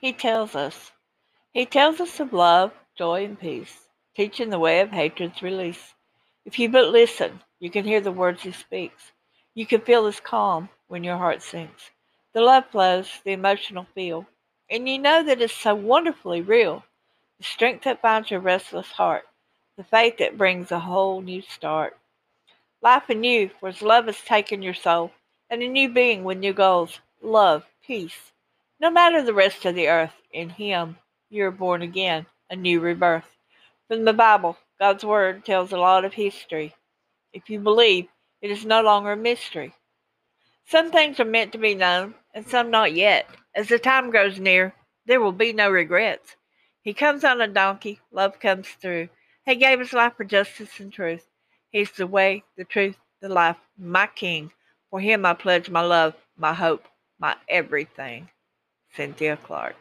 He tells us. He tells us of love, joy, and peace, teaching the way of hatred's release. If you but listen, you can hear the words he speaks. You can feel his calm when your heart sinks. The love flows, the emotional feel, and you know that it's so wonderfully real. The strength that finds your restless heart, the faith that brings a whole new start. Life anew, his love has taken your soul, and a new being with new goals, love, peace. No matter the rest of the earth, in him you are born again, a new rebirth. From the Bible, God's Word tells a lot of history. If you believe, it is no longer a mystery. Some things are meant to be known, and some not yet. As the time grows near, there will be no regrets. He comes on a donkey, love comes through. He gave his life for justice and truth. He's the way, the truth, the life, my king. For him I pledge my love, my hope, my everything. Cynthia Clark.